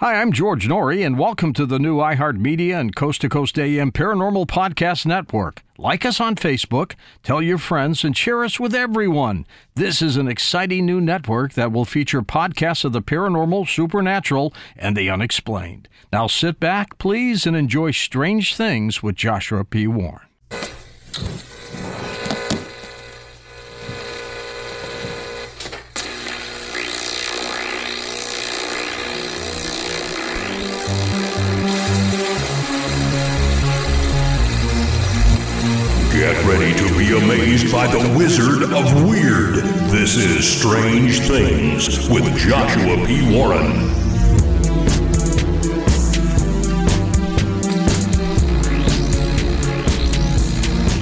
Hi, I'm George Noory, and welcome to the new iHeartMedia and Coast to Coast AM Paranormal Podcast Network. Like us on Facebook, tell your friends, and share us with everyone. This is an exciting new network that will feature podcasts of the paranormal, supernatural, and the unexplained. Now sit back, please, and enjoy Strange Things with Joshua P. Warren. Get ready to be amazed by the Wizard of Weird. This is Strange Things with Joshua P. Warren.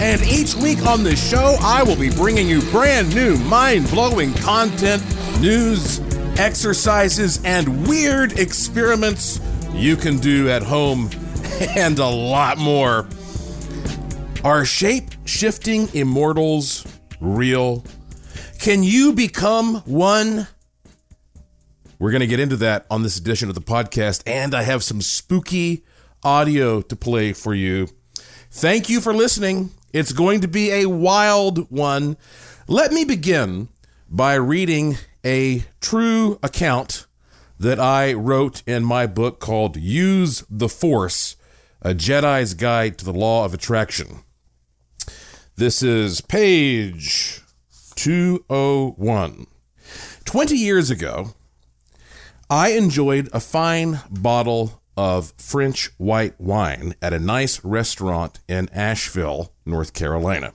And each week on the show, I will be bringing you brand new, mind blowing content, news, exercises, and weird experiments you can do at home, and a lot more. Are shape shifting immortals real? Can you become one? We're going to get into that on this edition of the podcast, and I have some spooky audio to play for you. Thank you for listening. It's going to be a wild one. Let me begin by reading a true account that I wrote in my book called Use the Force A Jedi's Guide to the Law of Attraction. This is page 201. 20 years ago, I enjoyed a fine bottle of French white wine at a nice restaurant in Asheville, North Carolina.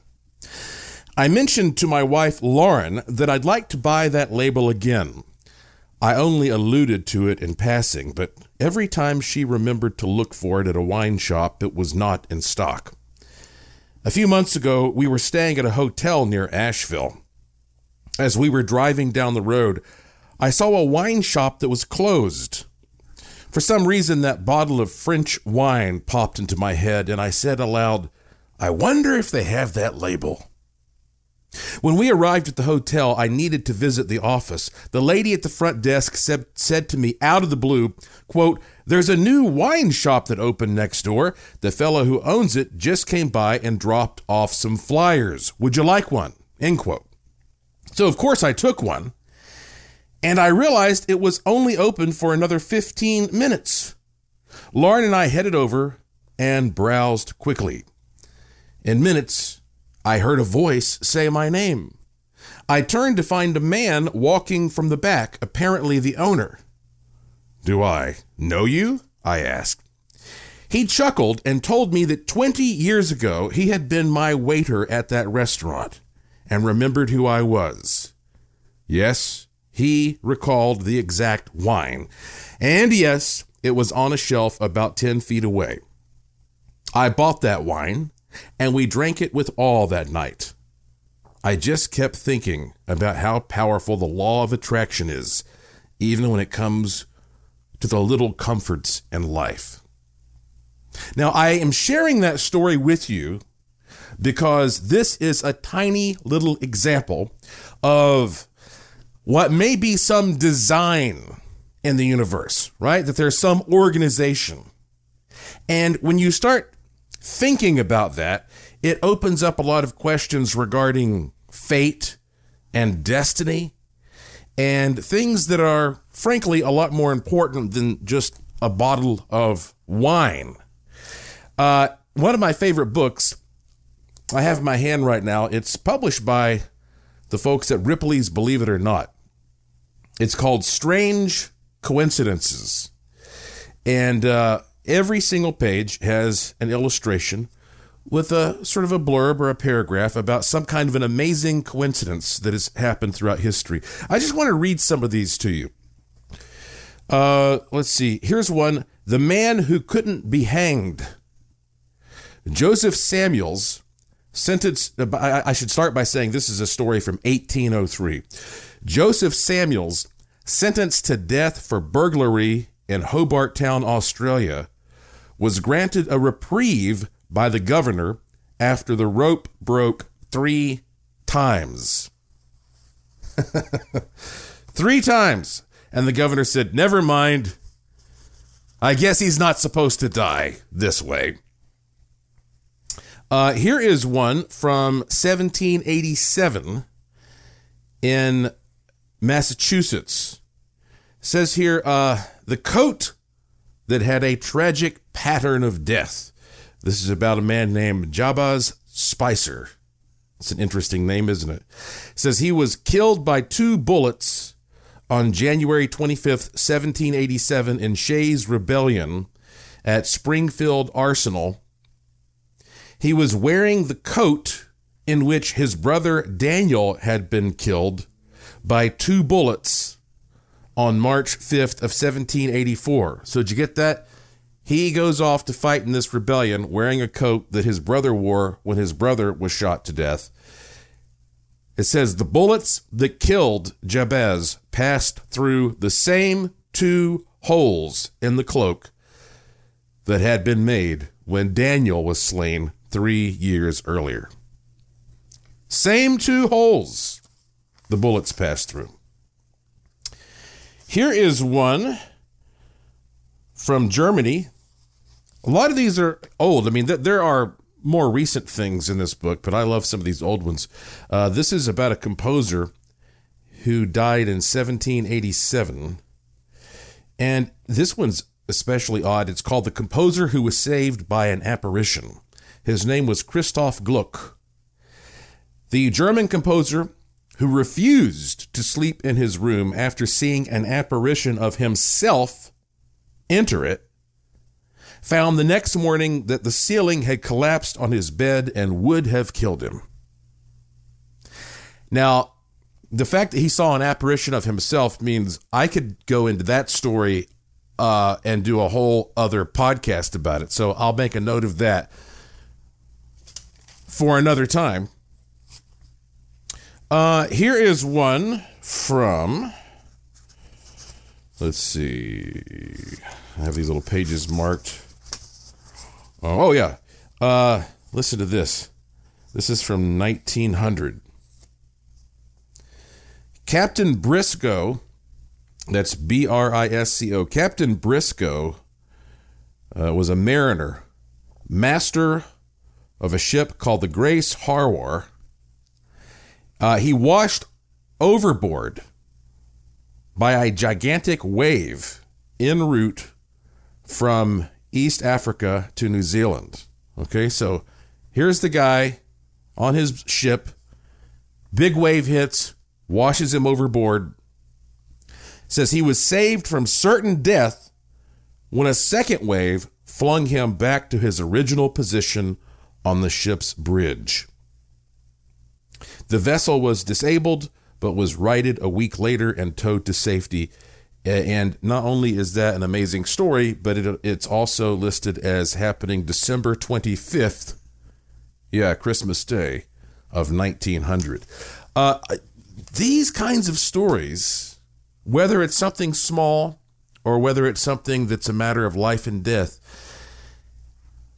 I mentioned to my wife Lauren that I'd like to buy that label again. I only alluded to it in passing, but every time she remembered to look for it at a wine shop, it was not in stock. A few months ago, we were staying at a hotel near Asheville. As we were driving down the road, I saw a wine shop that was closed. For some reason, that bottle of French wine popped into my head, and I said aloud, I wonder if they have that label. When we arrived at the hotel, I needed to visit the office. The lady at the front desk said, said to me out of the blue, quote, There's a new wine shop that opened next door. The fellow who owns it just came by and dropped off some flyers. Would you like one? End quote. So, of course, I took one, and I realized it was only open for another 15 minutes. Lauren and I headed over and browsed quickly. In minutes, I heard a voice say my name. I turned to find a man walking from the back, apparently the owner. Do I know you? I asked. He chuckled and told me that 20 years ago he had been my waiter at that restaurant and remembered who I was. Yes, he recalled the exact wine. And yes, it was on a shelf about 10 feet away. I bought that wine and we drank it with all that night. I just kept thinking about how powerful the law of attraction is, even when it comes to the little comforts in life. Now, I am sharing that story with you because this is a tiny little example of what may be some design in the universe, right? That there's some organization. And when you start thinking about that, it opens up a lot of questions regarding fate and destiny and things that are, frankly, a lot more important than just a bottle of wine. Uh, one of my favorite books I have in my hand right now, it's published by the folks at Ripley's Believe It or Not. It's called Strange Coincidences. And uh, every single page has an illustration with a sort of a blurb or a paragraph about some kind of an amazing coincidence that has happened throughout history. I just want to read some of these to you. Uh, let's see. Here's one The Man Who Couldn't Be Hanged. Joseph Samuels, sentenced, I should start by saying this is a story from 1803. Joseph Samuels, sentenced to death for burglary in Hobart Town, Australia, was granted a reprieve by the governor after the rope broke three times. three times. And the governor said, Never mind. I guess he's not supposed to die this way. Uh, here is one from 1787 in Massachusetts. It says here, uh, the coat that had a tragic pattern of death. This is about a man named Jabez Spicer. It's an interesting name, isn't it? it says he was killed by two bullets on January 25th, 1787, in Shays Rebellion at Springfield Arsenal. He was wearing the coat in which his brother Daniel had been killed by two bullets on March 5th of 1784. So did you get that? He goes off to fight in this rebellion wearing a coat that his brother wore when his brother was shot to death. It says the bullets that killed Jabez passed through the same two holes in the cloak that had been made when Daniel was slain three years earlier. Same two holes the bullets passed through. Here is one from Germany. A lot of these are old. I mean, th- there are more recent things in this book, but I love some of these old ones. Uh, this is about a composer who died in 1787. And this one's especially odd. It's called The Composer Who Was Saved by an Apparition. His name was Christoph Gluck. The German composer who refused to sleep in his room after seeing an apparition of himself enter it, found the next morning that the ceiling had collapsed on his bed and would have killed him. Now, the fact that he saw an apparition of himself means I could go into that story uh, and do a whole other podcast about it. So I'll make a note of that for another time. Uh, here is one from. Let's see. I have these little pages marked. Oh, oh yeah. Uh, listen to this. This is from 1900. Captain Briscoe, that's B R I S C O, Captain Briscoe uh, was a mariner, master of a ship called the Grace Harwar. Uh, he washed overboard by a gigantic wave en route from East Africa to New Zealand. Okay, so here's the guy on his ship. Big wave hits, washes him overboard. Says he was saved from certain death when a second wave flung him back to his original position on the ship's bridge. The vessel was disabled, but was righted a week later and towed to safety. And not only is that an amazing story, but it, it's also listed as happening December 25th, yeah, Christmas Day of 1900. Uh, these kinds of stories, whether it's something small or whether it's something that's a matter of life and death,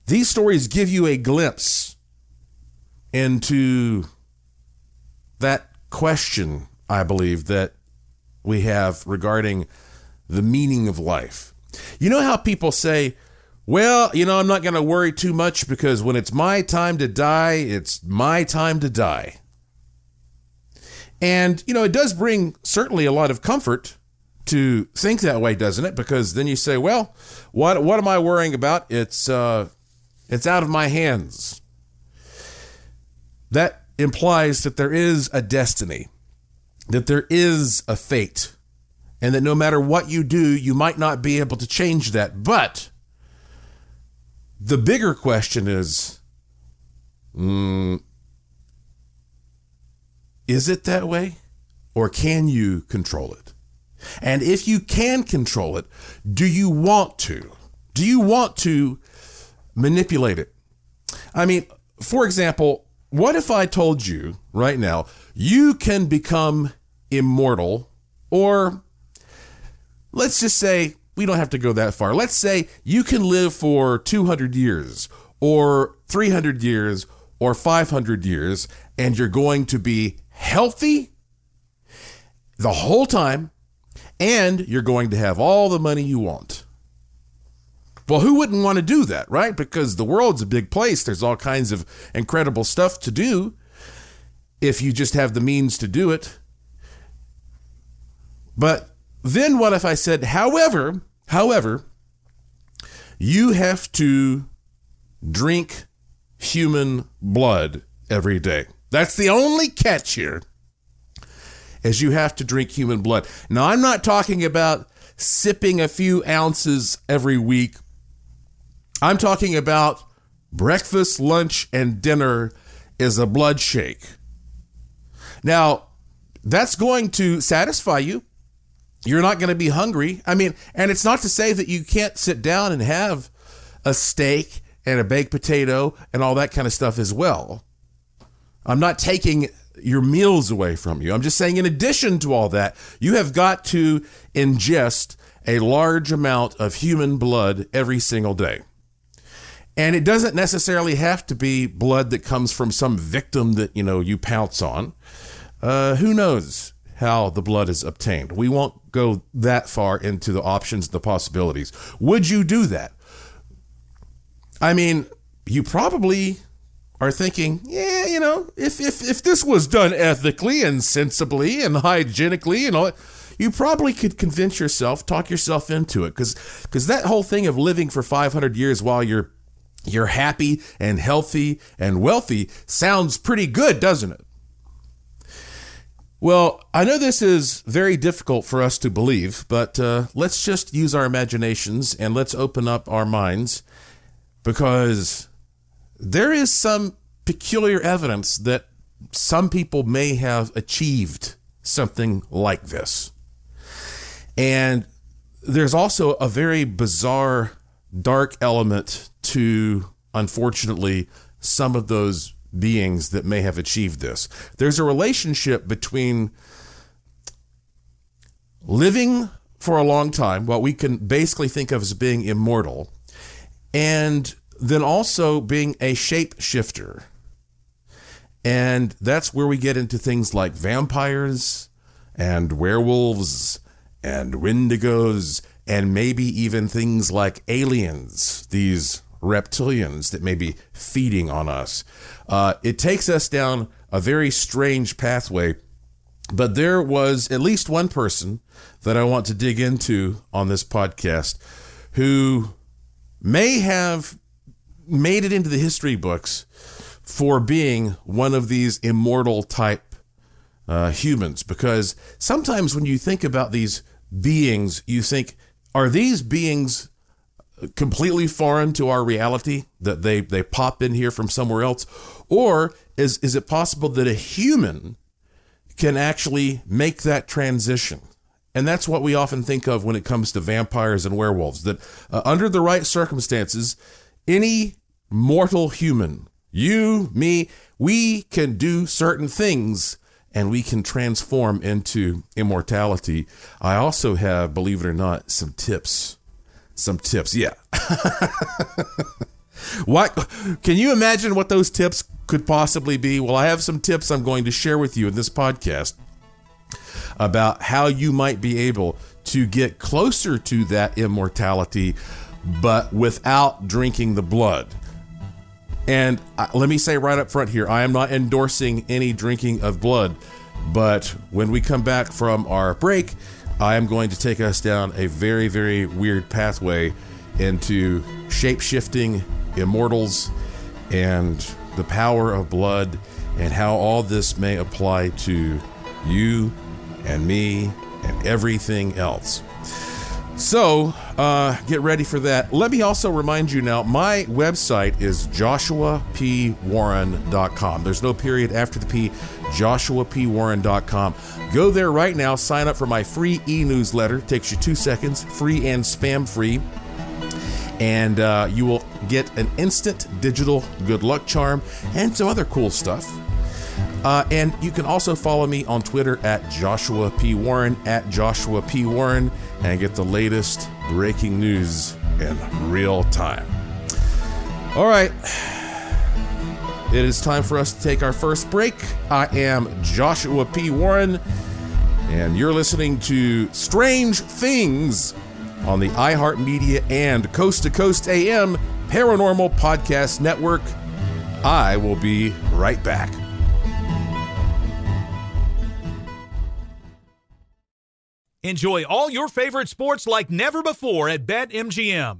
these stories give you a glimpse into that question, I believe, that we have regarding the meaning of life. You know how people say, well, you know, I'm not going to worry too much because when it's my time to die, it's my time to die. And, you know, it does bring certainly a lot of comfort to think that way, doesn't it? Because then you say, well, what, what am I worrying about? It's, uh, it's out of my hands. That implies that there is a destiny, that there is a fate, and that no matter what you do, you might not be able to change that. But the bigger question is mm, is it that way? Or can you control it? And if you can control it, do you want to? Do you want to manipulate it? I mean, for example, what if I told you right now, you can become immortal, or let's just say, we don't have to go that far. Let's say you can live for 200 years, or 300 years, or 500 years, and you're going to be healthy the whole time, and you're going to have all the money you want. Well, who wouldn't want to do that, right? Because the world's a big place. There's all kinds of incredible stuff to do if you just have the means to do it. But then what if I said, however, however, you have to drink human blood every day. That's the only catch here. Is you have to drink human blood. Now I'm not talking about sipping a few ounces every week. I'm talking about breakfast, lunch, and dinner is a blood shake. Now, that's going to satisfy you. You're not going to be hungry. I mean, and it's not to say that you can't sit down and have a steak and a baked potato and all that kind of stuff as well. I'm not taking your meals away from you. I'm just saying, in addition to all that, you have got to ingest a large amount of human blood every single day. And it doesn't necessarily have to be blood that comes from some victim that, you know, you pounce on. Uh, who knows how the blood is obtained? We won't go that far into the options, and the possibilities. Would you do that? I mean, you probably are thinking, yeah, you know, if if if this was done ethically and sensibly and hygienically and all you probably could convince yourself, talk yourself into it, because because that whole thing of living for 500 years while you're you're happy and healthy and wealthy sounds pretty good, doesn't it? Well, I know this is very difficult for us to believe, but uh, let's just use our imaginations and let's open up our minds because there is some peculiar evidence that some people may have achieved something like this. And there's also a very bizarre, dark element to, unfortunately, some of those beings that may have achieved this. There's a relationship between living for a long time, what we can basically think of as being immortal, and then also being a shapeshifter. And that's where we get into things like vampires and werewolves and wendigos and maybe even things like aliens, these reptilians that may be feeding on us. Uh, it takes us down a very strange pathway. But there was at least one person that I want to dig into on this podcast who may have made it into the history books for being one of these immortal type uh, humans. Because sometimes when you think about these beings, you think, are these beings completely foreign to our reality that they they pop in here from somewhere else? Or is is it possible that a human can actually make that transition? And that's what we often think of when it comes to vampires and werewolves that uh, under the right circumstances any mortal human you me we can do certain things and we can transform into immortality. I also have believe it or not some tips some tips. Yeah. what can you imagine what those tips could possibly be? Well, I have some tips I'm going to share with you in this podcast about how you might be able to get closer to that immortality but without drinking the blood. And uh, let me say right up front here, I am not endorsing any drinking of blood, but when we come back from our break, I am going to take us down a very, very weird pathway into shape shifting immortals and the power of blood and how all this may apply to you and me and everything else. So, uh, get ready for that. Let me also remind you now my website is joshuapwarren.com. There's no period after the P, joshuapwarren.com. Go there right now, sign up for my free e newsletter. Takes you two seconds, free and spam free. And uh, you will get an instant digital good luck charm and some other cool stuff. Uh, and you can also follow me on Twitter at Joshua P. Warren, at Joshua P. Warren, and get the latest breaking news in real time. All right. It is time for us to take our first break. I am Joshua P. Warren, and you're listening to Strange Things on the iHeartMedia and Coast to Coast AM Paranormal Podcast Network. I will be right back. Enjoy all your favorite sports like never before at BetMGM.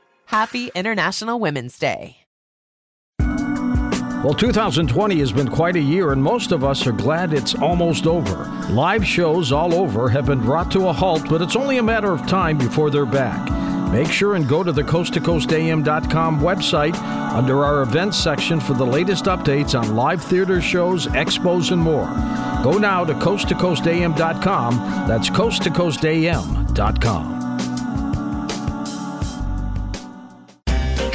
Happy International Women's Day. Well, 2020 has been quite a year, and most of us are glad it's almost over. Live shows all over have been brought to a halt, but it's only a matter of time before they're back. Make sure and go to the coasttocoastam.com website under our events section for the latest updates on live theater shows, expos, and more. Go now to coasttocoastam.com. That's coasttocoastam.com.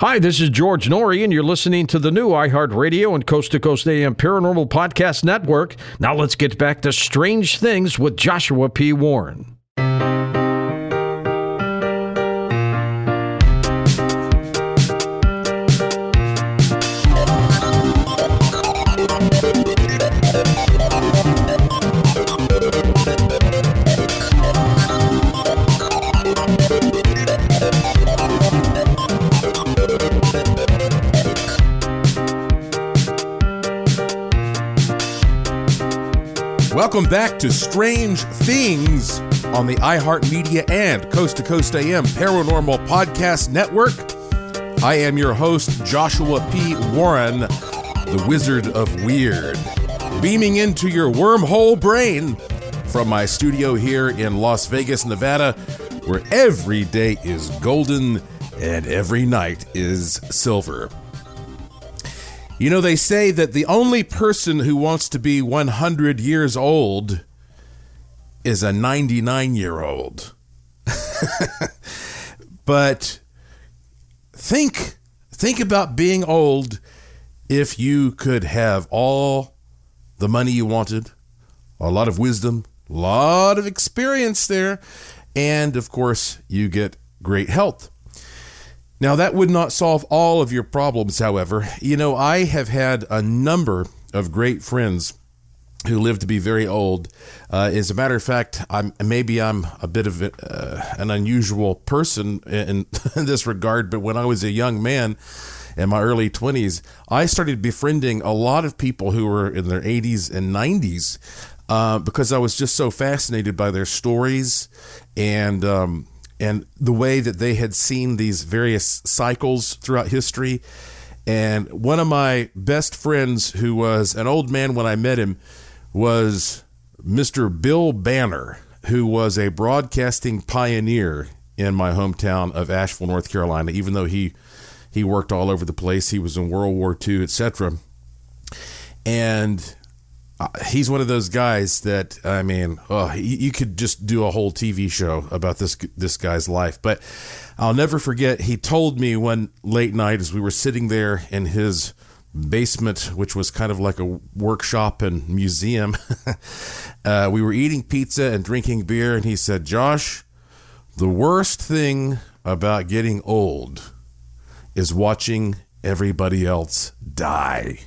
Hi, this is George Noory, and you're listening to the new iHeartRadio and Coast to Coast AM Paranormal Podcast Network. Now let's get back to Strange Things with Joshua P. Warren. Welcome back to Strange Things on the iHeartMedia and Coast to Coast AM Paranormal Podcast Network. I am your host, Joshua P. Warren, the Wizard of Weird. beaming into your wormhole brain from my studio here in Las Vegas, Nevada, where every day is golden and every night is silver. You know, they say that the only person who wants to be 100 years old is a 99 year old. but think think about being old if you could have all the money you wanted, a lot of wisdom, a lot of experience there, and of course, you get great health. Now, that would not solve all of your problems, however. You know, I have had a number of great friends who live to be very old. Uh, as a matter of fact, I'm maybe I'm a bit of uh, an unusual person in, in this regard, but when I was a young man, in my early 20s, I started befriending a lot of people who were in their 80s and 90s uh, because I was just so fascinated by their stories and um, and the way that they had seen these various cycles throughout history. And one of my best friends, who was an old man when I met him, was Mr. Bill Banner, who was a broadcasting pioneer in my hometown of Asheville, North Carolina, even though he he worked all over the place. He was in World War II, etc. And uh, he's one of those guys that I mean, oh, you could just do a whole TV show about this this guy's life. But I'll never forget. He told me one late night as we were sitting there in his basement, which was kind of like a workshop and museum. uh, we were eating pizza and drinking beer, and he said, "Josh, the worst thing about getting old." is watching everybody else die.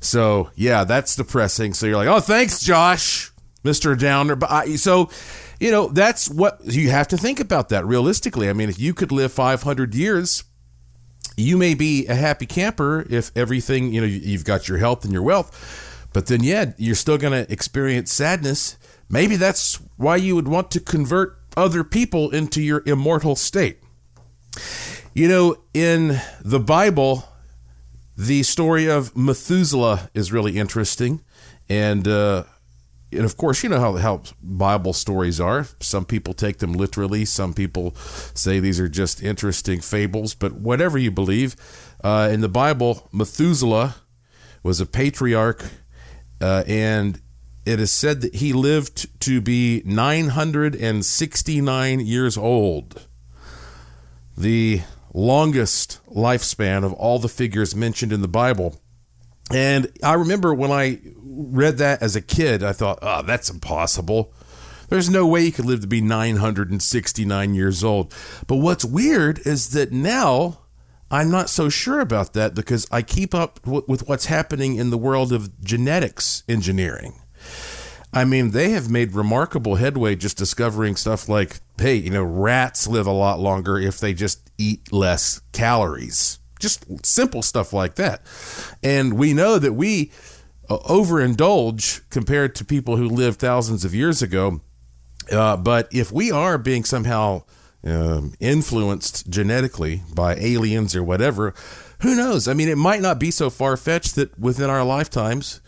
So, yeah, that's depressing. So you're like, oh, thanks, Josh, Mr. Downer. But I, so, you know, that's what you have to think about that realistically. I mean, if you could live 500 years, you may be a happy camper if everything, you know, you've got your health and your wealth. But then, yeah, you're still going to experience sadness. Maybe that's why you would want to convert other people into your immortal state. You know, in the Bible, the story of Methuselah is really interesting, and uh, and of course, you know how how Bible stories are. Some people take them literally. Some people say these are just interesting fables. But whatever you believe, uh, in the Bible, Methuselah was a patriarch, uh, and it is said that he lived to be 969 years old. The longest lifespan of all the figures mentioned in the Bible. And I remember when I read that as a kid, I thought, oh, that's impossible. There's no way you could live to be 969 years old. But what's weird is that now I'm not so sure about that because I keep up with what's happening in the world of genetics engineering. I mean, they have made remarkable headway just discovering stuff like, hey, you know, rats live a lot longer if they just eat less calories. Just simple stuff like that. And we know that we uh, overindulge compared to people who lived thousands of years ago. Uh, but if we are being somehow um, influenced genetically by aliens or whatever, who knows? I mean, it might not be so far fetched that within our lifetimes,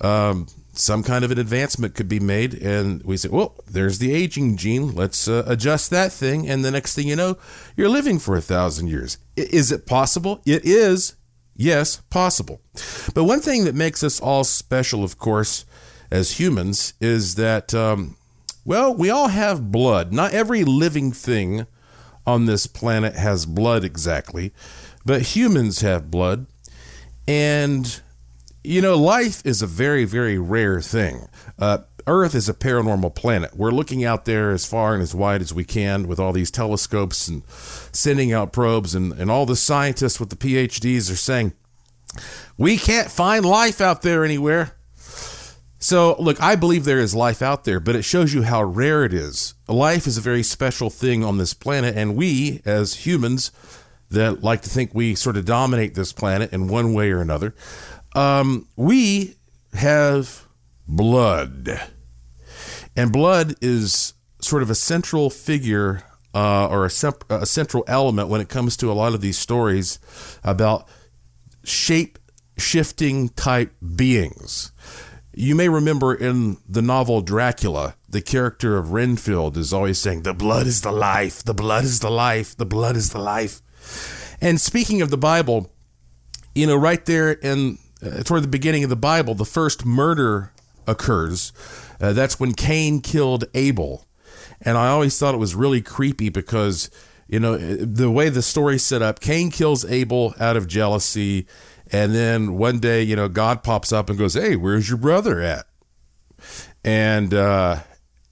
um, some kind of an advancement could be made and we say well there's the aging gene. Let's uh, adjust that thing and the next thing you know you're living for a thousand years. Is it possible? It is. Yes possible. But one thing that makes us all special of course as humans is that um, well we all have blood. Not every living thing on this planet has blood exactly but humans have blood. And you know, life is a very, very rare thing. Uh, Earth is a paranormal planet. We're looking out there as far and as wide as we can with all these telescopes and sending out probes, and, and all the scientists with the PhDs are saying, we can't find life out there anywhere. So, look, I believe there is life out there, but it shows you how rare it is. Life is a very special thing on this planet, and we, as humans that like to think we sort of dominate this planet in one way or another, um, we have blood, and blood is sort of a central figure uh, or a, sep- a central element when it comes to a lot of these stories about shape shifting type beings. You may remember in the novel Dracula, the character of Renfield is always saying, The blood is the life, the blood is the life, the blood is the life. And speaking of the Bible, you know, right there in uh, toward the beginning of the Bible, the first murder occurs. Uh, that's when Cain killed Abel. And I always thought it was really creepy because, you know, the way the story's set up, Cain kills Abel out of jealousy. And then one day, you know, God pops up and goes, Hey, where's your brother at? And, uh,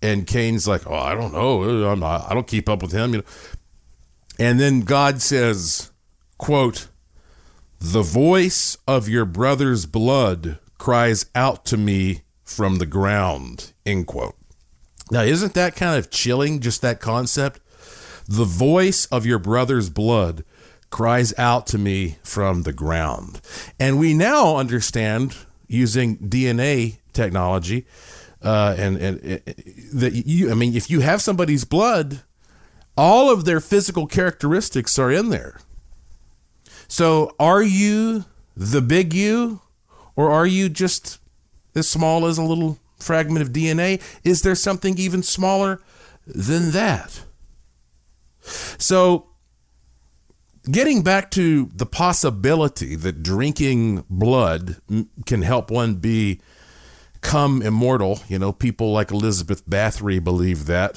and Cain's like, Oh, I don't know. I'm not, I don't keep up with him, you know. And then God says, quote, the voice of your brother's blood cries out to me from the ground, end quote. Now, isn't that kind of chilling, just that concept? The voice of your brother's blood cries out to me from the ground. And we now understand using DNA technology uh, and, and, that you, I mean, if you have somebody's blood, all of their physical characteristics are in there. So are you the big you, or are you just as small as a little fragment of DNA? Is there something even smaller than that? So, getting back to the possibility that drinking blood can help one be become immortal, you know, people like Elizabeth Bathory believe that.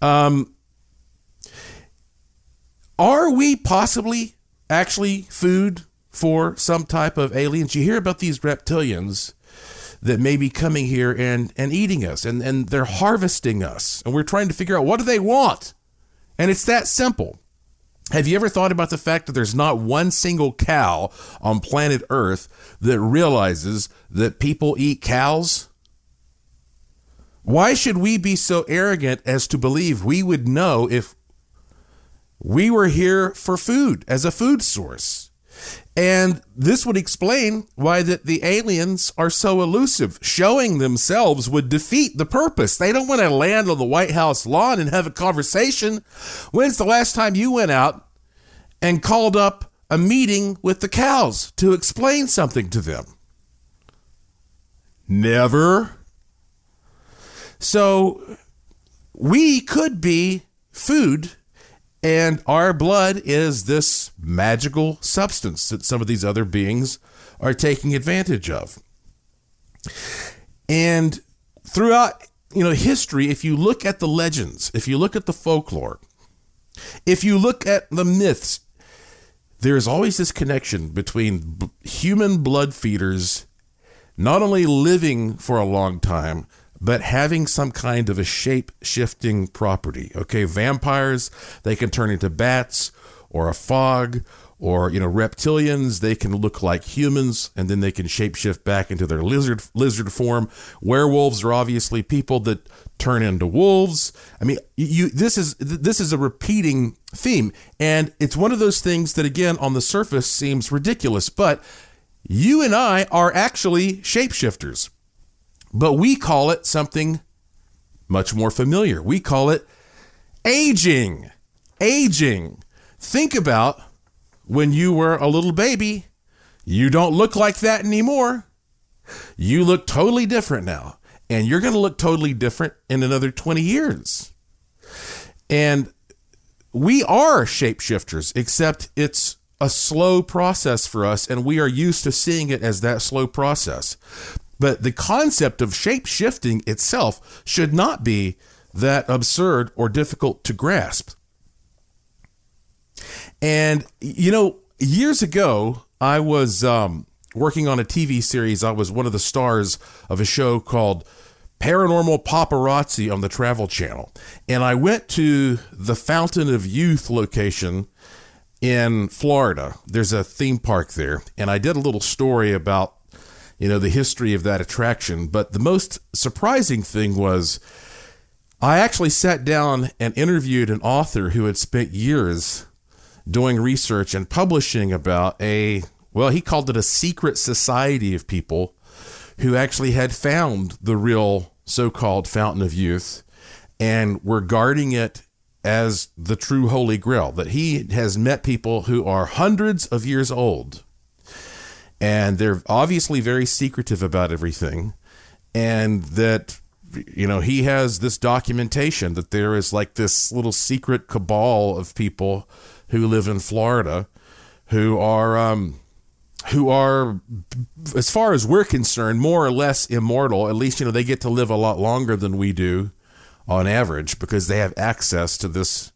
Um, are we possibly actually food for some type of aliens? You hear about these reptilians that may be coming here and, and eating us, and, and they're harvesting us, and we're trying to figure out what do they want? And it's that simple. Have you ever thought about the fact that there's not one single cow on planet Earth that realizes that people eat cows? Why should we be so arrogant as to believe we would know if we were here for food as a food source. And this would explain why that the aliens are so elusive. Showing themselves would defeat the purpose. They don't want to land on the White House lawn and have a conversation. When's the last time you went out and called up a meeting with the cows to explain something to them? Never. So we could be food and our blood is this magical substance that some of these other beings are taking advantage of. And throughout, you know, history, if you look at the legends, if you look at the folklore, if you look at the myths, there is always this connection between human blood feeders not only living for a long time, but having some kind of a shape shifting property. Okay, vampires, they can turn into bats or a fog or you know reptilians. They can look like humans and then they can shapeshift back into their lizard lizard form. Werewolves are obviously people that turn into wolves. I mean you this is this is a repeating theme and it's one of those things that again on the surface seems ridiculous but you and i are actually shapeshifters but we call it something much more familiar. We call it aging. Aging. Think about when you were a little baby. You don't look like that anymore. You look totally different now. And you're going to look totally different in another 20 years. And we are shapeshifters, except it's a slow process for us, and we are used to seeing it as that slow process. But the concept of shape shifting itself should not be that absurd or difficult to grasp. And, you know, years ago, I was um, working on a TV series. I was one of the stars of a show called Paranormal Paparazzi on the Travel Channel. And I went to the Fountain of Youth location in Florida. There's a theme park there. And I did a little story about you know, the history of that attraction. But the most surprising thing was I actually sat down and interviewed an author who had spent years doing research and publishing about a, well, he called it a secret society of people who actually had found the real so called fountain of youth and were guarding it as the true holy grail that he has met people who are hundreds of years old and they're obviously very secretive about everything, and that you know he has this documentation that there is like this little secret cabal of people who live in Florida who are um, who are as far as we're concerned more or less immortal. At least you know they get to live a lot longer than we do on average because they have access to this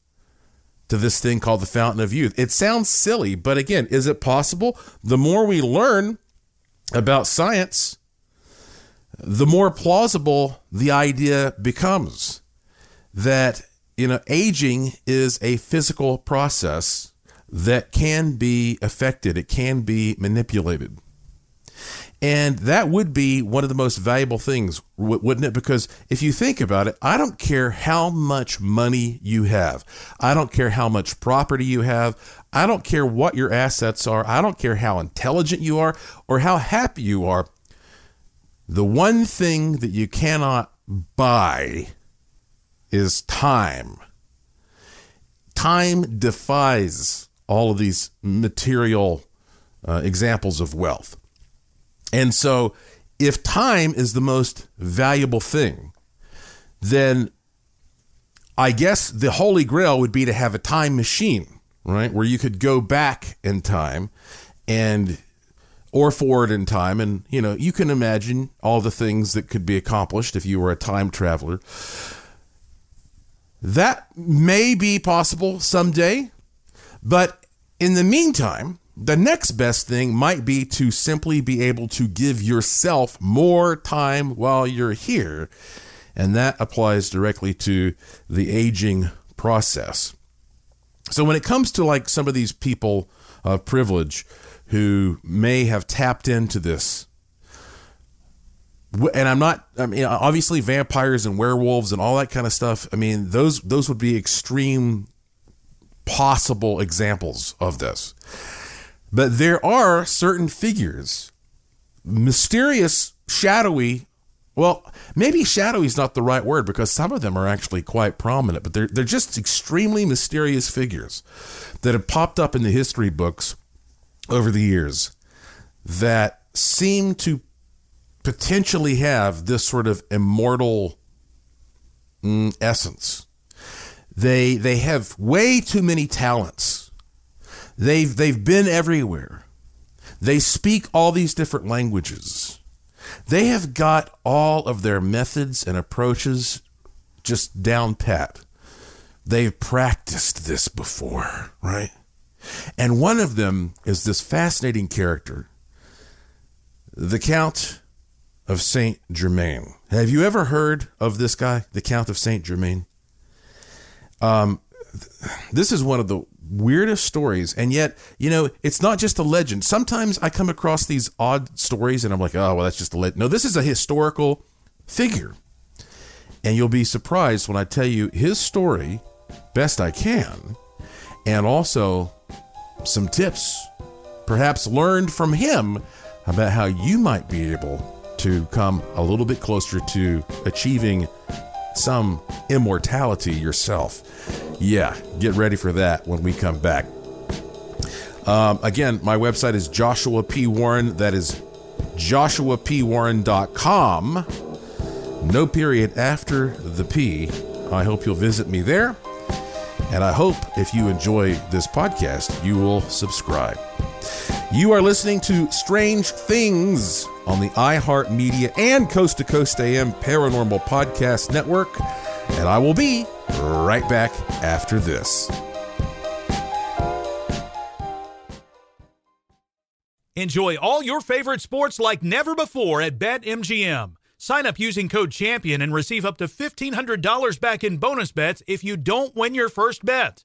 to this thing called the fountain of youth. It sounds silly but again is it possible? The more we learn about science the more plausible the idea becomes that you know aging is a physical process that can be affected. It can be manipulated and that would be one of the most valuable things wouldn't it? Because if you think about it i don't care how much money you have. I don't care how much property you have. I don't care what your assets are. I don't care how intelligent you are or how happy you are. The one thing that you cannot buy is time. Time defies all of these material uh, examples of wealth. And so, if time is the most valuable thing, then I guess the holy grail would be to have a time machine, right? Where you could go back in time and or forward in time. And, you know, you can imagine all the things that could be accomplished if you were a time traveler. That may be possible someday, but in the meantime, the next best thing might be to simply be able to give yourself more time while you're here. And that applies directly to the aging process. So when it comes to like some of these people of privilege, who may have tapped into this. And I'm not. I mean, obviously, vampires and werewolves and all that kind of stuff. I mean, those those would be extreme possible examples of this. But there are certain figures, mysterious, shadowy. Well, maybe shadowy is not the right word because some of them are actually quite prominent, but they're they're just extremely mysterious figures that have popped up in the history books over the years that seem to potentially have this sort of immortal mm, essence. They they have way too many talents. They've they've been everywhere. They speak all these different languages. They have got all of their methods and approaches just down pat. They've practiced this before, right? And one of them is this fascinating character, the Count of Saint Germain. Have you ever heard of this guy, the Count of Saint Germain? Um, this is one of the weirdest stories, and yet, you know, it's not just a legend. Sometimes I come across these odd stories, and I'm like, oh, well, that's just a legend. No, this is a historical figure, and you'll be surprised when I tell you his story, best I can, and also some tips, perhaps learned from him about how you might be able to come a little bit closer to achieving some immortality yourself. Yeah, get ready for that when we come back. Um, again, my website is Joshua P. Warren. That is joshuapwarren.com. No period after the P. I hope you'll visit me there. And I hope if you enjoy this podcast, you will subscribe. You are listening to Strange Things on the iHeartMedia and Coast to Coast AM Paranormal Podcast Network. And I will be right back after this. Enjoy all your favorite sports like never before at BetMGM. Sign up using code CHAMPION and receive up to $1,500 back in bonus bets if you don't win your first bet.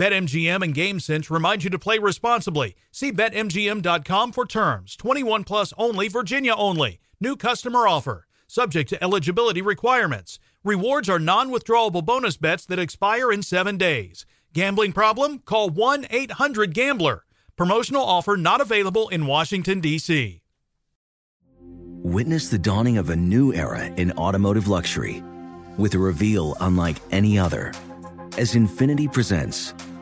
BetMGM and GameSense remind you to play responsibly. See BetMGM.com for terms. 21 plus only, Virginia only. New customer offer. subject to eligibility requirements. Rewards are non withdrawable bonus bets that expire in seven days. Gambling problem? Call 1 800 Gambler. Promotional offer not available in Washington, D.C. Witness the dawning of a new era in automotive luxury with a reveal unlike any other as Infiniti presents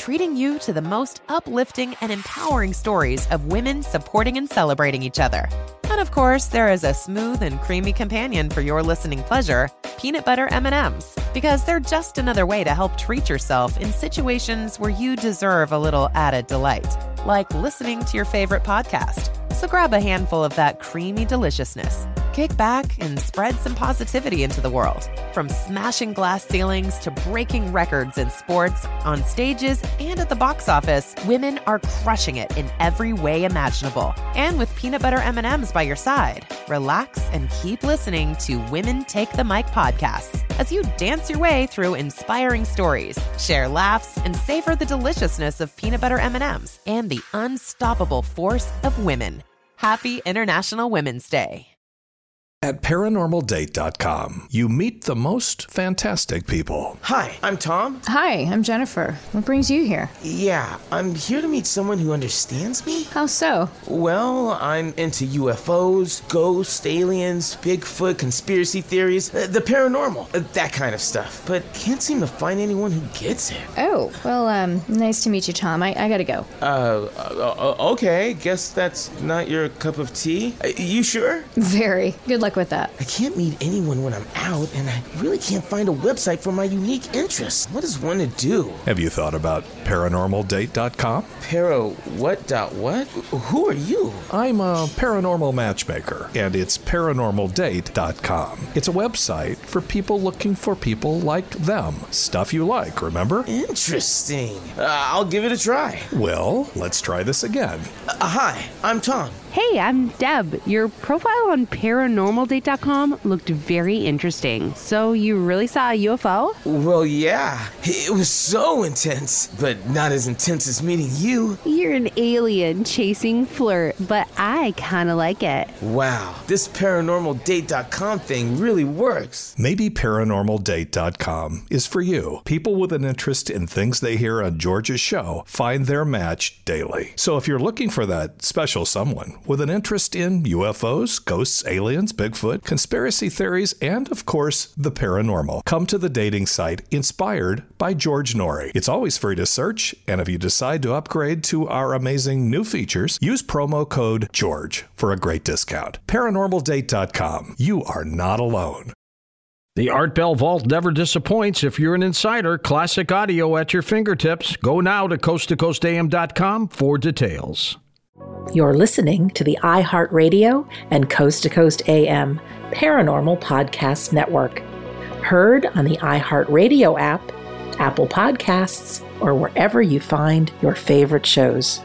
treating you to the most uplifting and empowering stories of women supporting and celebrating each other. And of course, there is a smooth and creamy companion for your listening pleasure, peanut butter M&Ms, because they're just another way to help treat yourself in situations where you deserve a little added delight, like listening to your favorite podcast. So grab a handful of that creamy deliciousness. Kick back and spread some positivity into the world. From smashing glass ceilings to breaking records in sports, on stages, and at the box office, women are crushing it in every way imaginable. And with peanut butter M&Ms by your side, relax and keep listening to Women Take the Mic podcasts as you dance your way through inspiring stories, share laughs, and savor the deliciousness of peanut butter M&Ms and the unstoppable force of women. Happy International Women's Day. At paranormaldate.com, you meet the most fantastic people. Hi, I'm Tom. Hi, I'm Jennifer. What brings you here? Yeah, I'm here to meet someone who understands me. How so? Well, I'm into UFOs, ghosts, aliens, Bigfoot, conspiracy theories, uh, the paranormal, uh, that kind of stuff. But can't seem to find anyone who gets it. Oh, well, um, nice to meet you, Tom. I, I gotta go. Uh, uh, okay. Guess that's not your cup of tea. Uh, you sure? Very. Good luck with that. I can't meet anyone when I'm out, and I really can't find a website for my unique interests. What is one to do? Have you thought about paranormaldate.com? Pero what dot what? Who are you? I'm a paranormal matchmaker, and it's paranormaldate.com. It's a website for people looking for people like them. Stuff you like, remember? Interesting. Uh, I'll give it a try. Well, let's try this again. Uh, hi, I'm Tom. Hey, I'm Deb. Your profile on paranormaldate.com looked very interesting. So, you really saw a UFO? Well, yeah. It was so intense, but not as intense as meeting you. You're an alien chasing flirt, but I kind of like it. Wow, this paranormaldate.com thing really works. Maybe paranormaldate.com is for you. People with an interest in things they hear on George's show find their match daily. So, if you're looking for that special someone, with an interest in UFOs, ghosts, aliens, Bigfoot, conspiracy theories, and of course, the paranormal. Come to the dating site inspired by George Noory. It's always free to search, and if you decide to upgrade to our amazing new features, use promo code GEORGE for a great discount. ParanormalDate.com. You are not alone. The Art Bell Vault never disappoints. If you're an insider, classic audio at your fingertips. Go now to coasttocoastam.com for details. You're listening to the iHeartRadio and Coast to Coast AM Paranormal Podcast Network. Heard on the iHeartRadio app, Apple Podcasts, or wherever you find your favorite shows.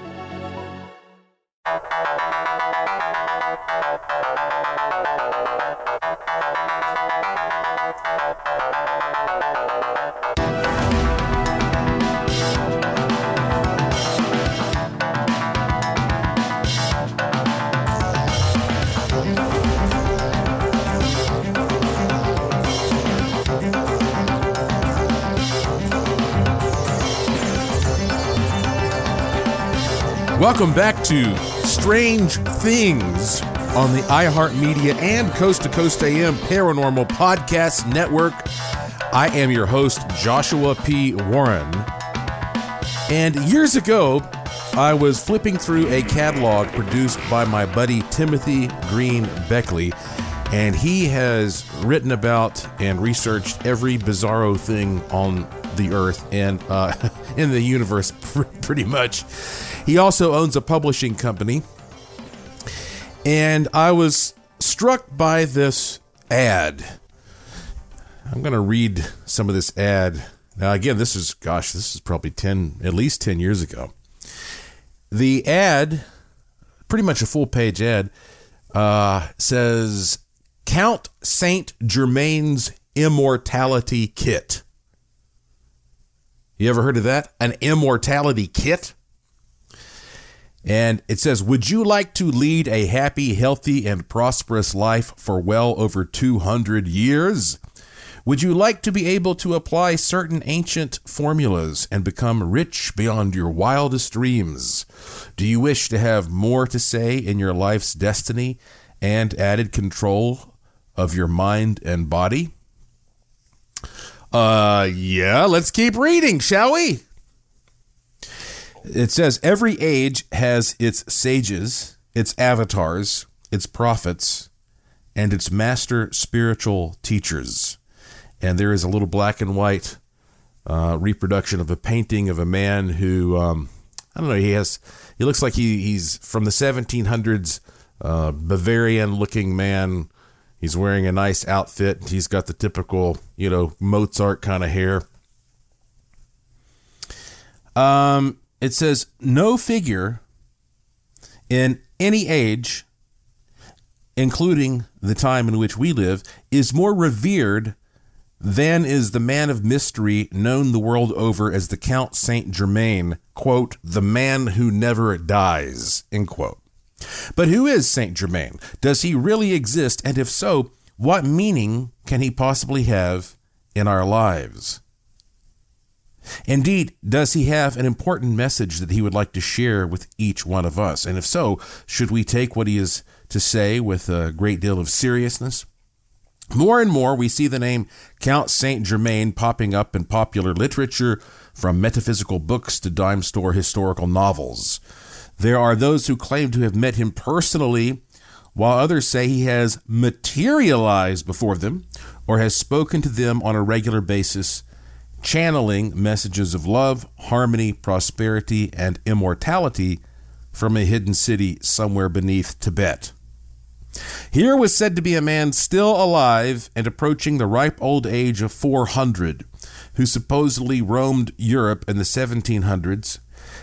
Welcome back to Strange Things on the iHeartMedia and Coast to Coast AM Paranormal Podcast Network. I am your host, Joshua P. Warren. And years ago, I was flipping through a catalog produced by my buddy Timothy Green Beckley, and he has written about and researched every bizarro thing on the earth and uh, in the universe, pretty much. He also owns a publishing company, and I was struck by this ad. I'm going to read some of this ad. Now, again, this is, gosh, this is probably 10, at least 10 years ago. The ad, pretty much a full page ad, uh, says Count Saint Germain's Immortality Kit. You ever heard of that? An immortality kit? And it says, Would you like to lead a happy, healthy, and prosperous life for well over 200 years? Would you like to be able to apply certain ancient formulas and become rich beyond your wildest dreams? Do you wish to have more to say in your life's destiny and added control of your mind and body? Uh, yeah, let's keep reading, shall we? It says every age has its sages, its avatars, its prophets, and its master spiritual teachers and there is a little black and white uh, reproduction of a painting of a man who um, I don't know. He has he looks like he he's from the 1700s, uh, Bavarian looking man. He's wearing a nice outfit. He's got the typical you know Mozart kind of hair. Um, it says no figure in any age, including the time in which we live, is more revered than is the man of mystery known the world over as the Count Saint Germain, quote, the man who never dies, end quote. But who is Saint Germain? Does he really exist? And if so, what meaning can he possibly have in our lives? Indeed, does he have an important message that he would like to share with each one of us? And if so, should we take what he is to say with a great deal of seriousness? More and more, we see the name Count Saint Germain popping up in popular literature, from metaphysical books to dime store historical novels. There are those who claim to have met him personally, while others say he has materialized before them or has spoken to them on a regular basis, channeling messages of love, harmony, prosperity, and immortality from a hidden city somewhere beneath Tibet. Here was said to be a man still alive and approaching the ripe old age of 400, who supposedly roamed Europe in the 1700s,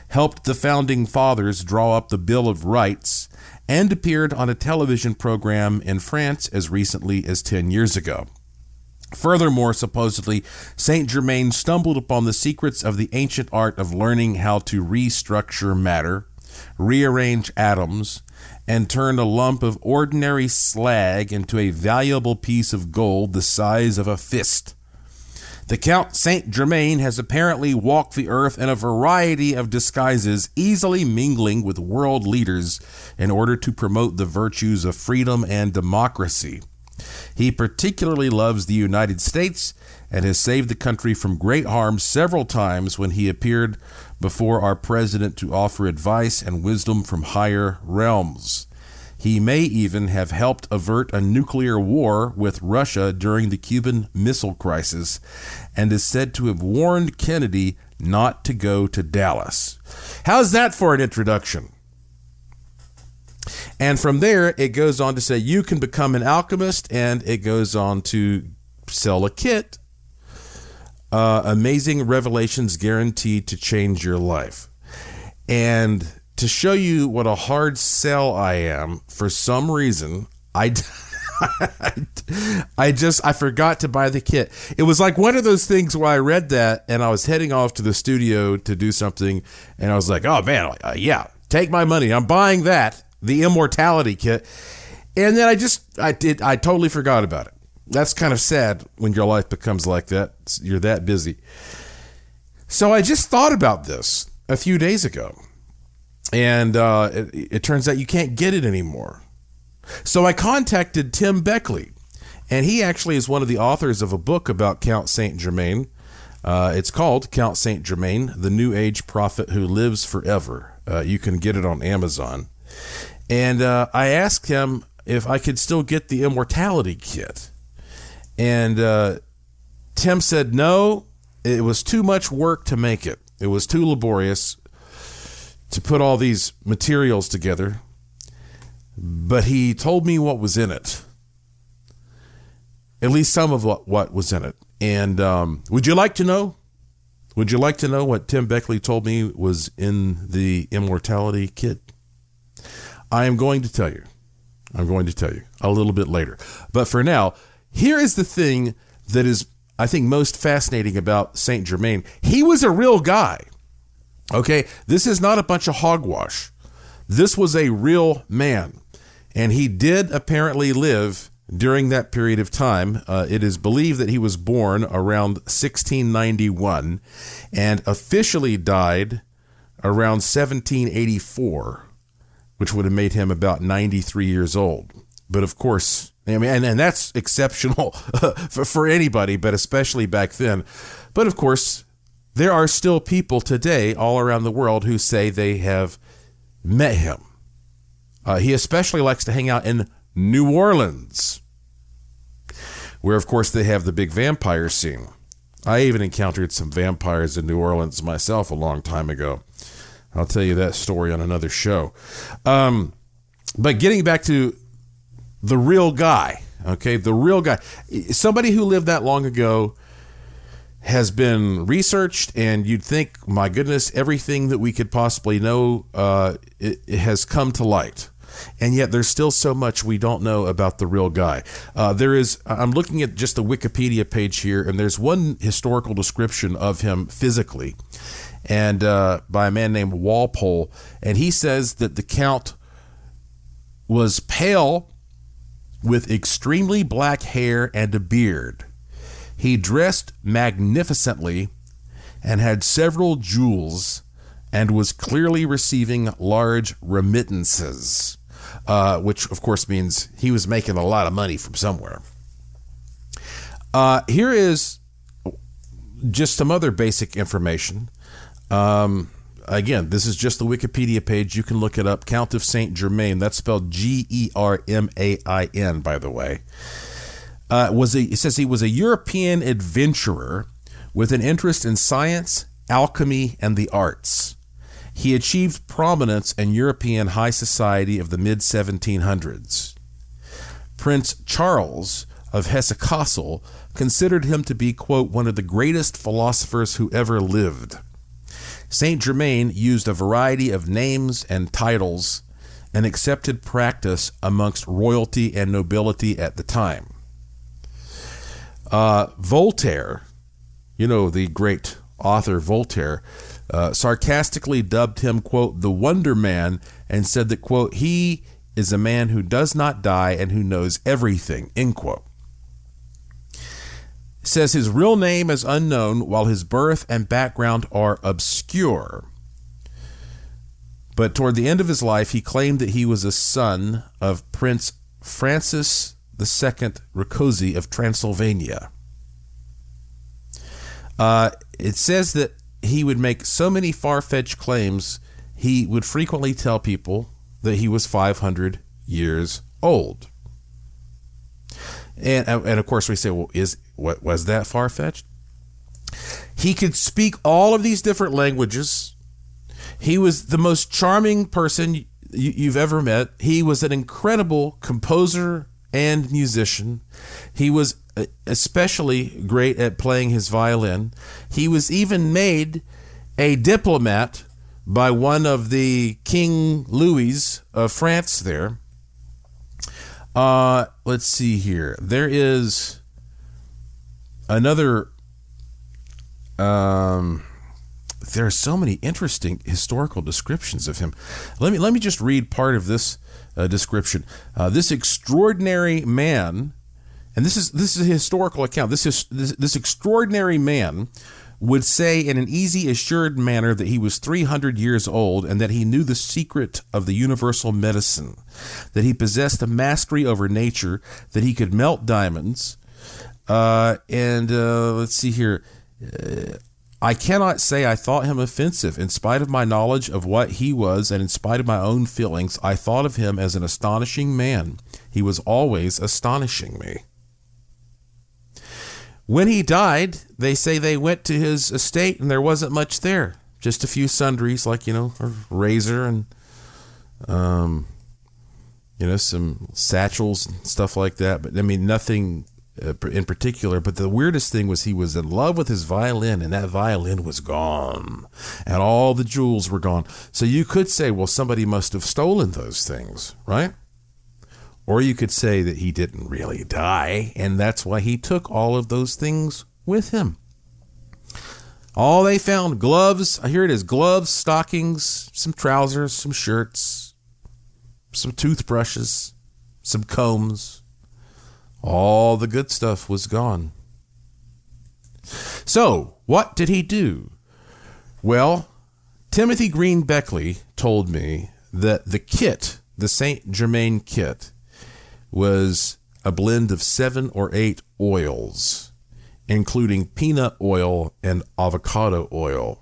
helped the founding fathers draw up the Bill of Rights, and appeared on a television program in France as recently as 10 years ago. Furthermore, supposedly, Saint Germain stumbled upon the secrets of the ancient art of learning how to restructure matter, rearrange atoms, and turn a lump of ordinary slag into a valuable piece of gold the size of a fist. The Count Saint Germain has apparently walked the earth in a variety of disguises, easily mingling with world leaders in order to promote the virtues of freedom and democracy. He particularly loves the United States and has saved the country from great harm several times when he appeared before our president to offer advice and wisdom from higher realms. He may even have helped avert a nuclear war with Russia during the Cuban Missile Crisis and is said to have warned Kennedy not to go to Dallas. How's that for an introduction? And from there, it goes on to say you can become an alchemist, and it goes on to sell a kit. Uh, amazing revelations guaranteed to change your life. And to show you what a hard sell I am, for some reason, I. I just I forgot to buy the kit. It was like one of those things where I read that and I was heading off to the studio to do something and I was like, "Oh man, uh, yeah, take my money. I'm buying that, the immortality kit." And then I just I did I totally forgot about it. That's kind of sad when your life becomes like that. You're that busy. So I just thought about this a few days ago and uh, it, it turns out you can't get it anymore. So I contacted Tim Beckley, and he actually is one of the authors of a book about Count Saint Germain. Uh, it's called Count Saint Germain, the New Age Prophet Who Lives Forever. Uh, you can get it on Amazon. And uh, I asked him if I could still get the immortality kit. And uh, Tim said no, it was too much work to make it. It was too laborious to put all these materials together. But he told me what was in it. At least some of what, what was in it. And um, would you like to know? Would you like to know what Tim Beckley told me was in the immortality kit? I am going to tell you. I'm going to tell you a little bit later. But for now, here is the thing that is, I think, most fascinating about Saint Germain. He was a real guy. Okay, this is not a bunch of hogwash. This was a real man. And he did apparently live during that period of time. Uh, it is believed that he was born around 1691 and officially died around 1784 which would have made him about 93 years old. But of course, I mean, and, and that's exceptional for, for anybody, but especially back then. But of course, there are still people today all around the world who say they have met him. Uh, he especially likes to hang out in New Orleans, where, of course, they have the big vampire scene. I even encountered some vampires in New Orleans myself a long time ago. I'll tell you that story on another show. Um, but getting back to the real guy, okay, the real guy, somebody who lived that long ago has been researched, and you'd think, my goodness, everything that we could possibly know uh, it, it has come to light and yet there's still so much we don't know about the real guy. Uh, there is, I'm looking at just the Wikipedia page here, and there's one historical description of him physically, and uh, by a man named Walpole, and he says that the count was pale with extremely black hair and a beard. He dressed magnificently and had several jewels and was clearly receiving large remittances, uh, which of course means he was making a lot of money from somewhere. Uh, here is just some other basic information. Um, again, this is just the Wikipedia page. You can look it up. Count of Saint Germain. That's spelled G E R M A I N, by the way. Uh, was a, it says he was a European adventurer with an interest in science, alchemy, and the arts. He achieved prominence in European high society of the mid 1700s. Prince Charles of Hesse-Kassel considered him to be, quote, one of the greatest philosophers who ever lived. Saint Germain used a variety of names and titles, an accepted practice amongst royalty and nobility at the time. Uh, Voltaire, you know, the great author Voltaire, uh, sarcastically dubbed him, quote, the Wonder Man, and said that, quote, he is a man who does not die and who knows everything, end quote says his real name is unknown while his birth and background are obscure. But toward the end of his life, he claimed that he was a son of Prince Francis II Rákóczi of Transylvania. Uh, it says that he would make so many far fetched claims, he would frequently tell people that he was 500 years old. And, and of course, we say, well, is what was that far fetched? He could speak all of these different languages. He was the most charming person you've ever met. He was an incredible composer and musician. He was especially great at playing his violin. He was even made a diplomat by one of the King Louis of France there. Uh, let's see here. There is another um there are so many interesting historical descriptions of him. Let me let me just read part of this uh, description. Uh, this extraordinary man, and this is this is a historical account. This is this, this extraordinary man would say in an easy, assured manner that he was 300 years old and that he knew the secret of the universal medicine, that he possessed a mastery over nature, that he could melt diamonds. Uh, and uh, let's see here. Uh, I cannot say I thought him offensive. In spite of my knowledge of what he was and in spite of my own feelings, I thought of him as an astonishing man. He was always astonishing me. When he died, they say they went to his estate and there wasn't much there. Just a few sundries, like, you know, a razor and, um, you know, some satchels and stuff like that. But I mean, nothing uh, in particular. But the weirdest thing was he was in love with his violin, and that violin was gone, and all the jewels were gone. So you could say, well, somebody must have stolen those things, right? Or you could say that he didn't really die, and that's why he took all of those things with him. All they found gloves, here it is gloves, stockings, some trousers, some shirts, some toothbrushes, some combs. All the good stuff was gone. So, what did he do? Well, Timothy Green Beckley told me that the kit, the Saint Germain kit, was a blend of seven or eight oils, including peanut oil and avocado oil.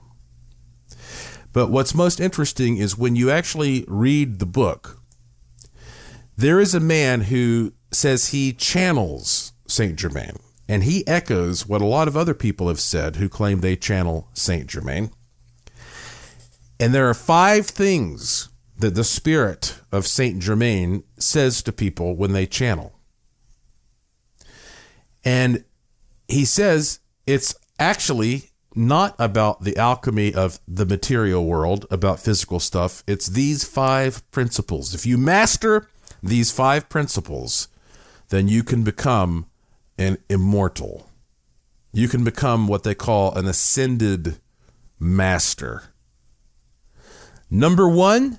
But what's most interesting is when you actually read the book, there is a man who says he channels Saint Germain, and he echoes what a lot of other people have said who claim they channel Saint Germain. And there are five things that the spirit of Saint Germain says to people when they channel. And he says it's actually not about the alchemy of the material world, about physical stuff. It's these five principles. If you master these five principles, then you can become an immortal. You can become what they call an ascended master. Number one,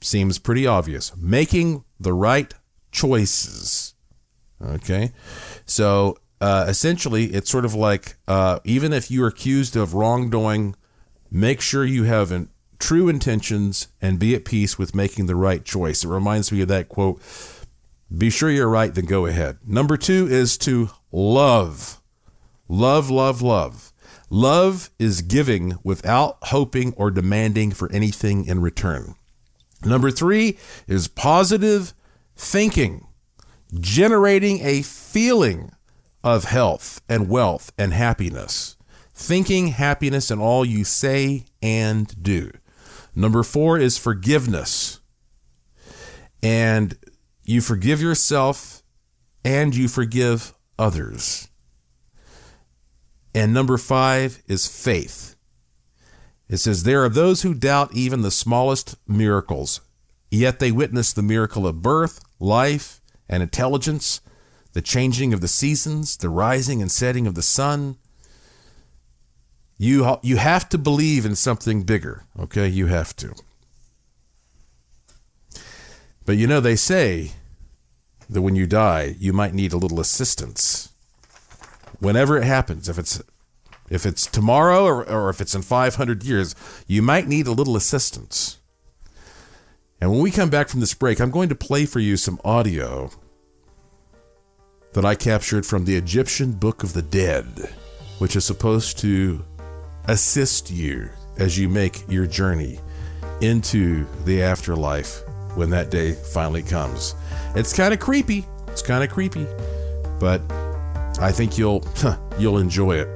seems pretty obvious. Making the right choices. Okay. So uh, essentially, it's sort of like uh, even if you're accused of wrongdoing, make sure you have an, true intentions and be at peace with making the right choice. It reminds me of that quote be sure you're right, then go ahead. Number two is to love. Love, love, love. Love is giving without hoping or demanding for anything in return. Number three is positive thinking, generating a feeling of health and wealth and happiness. Thinking happiness in all you say and do. Number four is forgiveness. And you forgive yourself and you forgive others. And number five is faith. It says, There are those who doubt even the smallest miracles, yet they witness the miracle of birth, life, and intelligence, the changing of the seasons, the rising and setting of the sun. You, you have to believe in something bigger, okay? You have to. But you know, they say that when you die, you might need a little assistance. Whenever it happens, if it's if it's tomorrow or, or if it's in 500 years, you might need a little assistance. And when we come back from this break, I'm going to play for you some audio that I captured from the Egyptian Book of the Dead, which is supposed to assist you as you make your journey into the afterlife when that day finally comes. It's kind of creepy. It's kind of creepy, but I think you'll you'll enjoy it.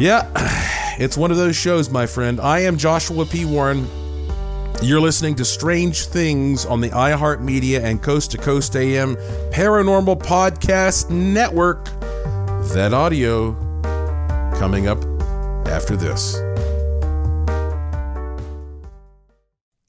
Yeah, it's one of those shows, my friend. I am Joshua P. Warren. You're listening to Strange Things on the iHeartMedia and Coast to Coast AM Paranormal Podcast Network. That audio coming up after this.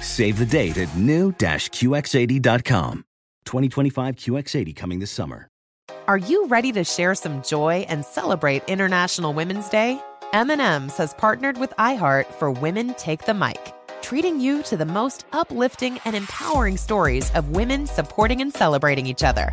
Save the date at new-QX80.com. 2025 QX80 coming this summer. Are you ready to share some joy and celebrate International Women's Day? M&M's has partnered with iHeart for Women Take the Mic, treating you to the most uplifting and empowering stories of women supporting and celebrating each other.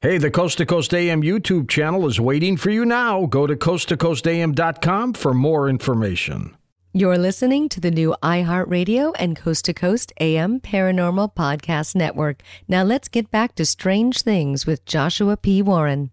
Hey, the Coast to Coast AM YouTube channel is waiting for you now. Go to coasttocoastam.com for more information. You're listening to the new iHeartRadio and Coast to Coast AM Paranormal Podcast Network. Now let's get back to strange things with Joshua P. Warren.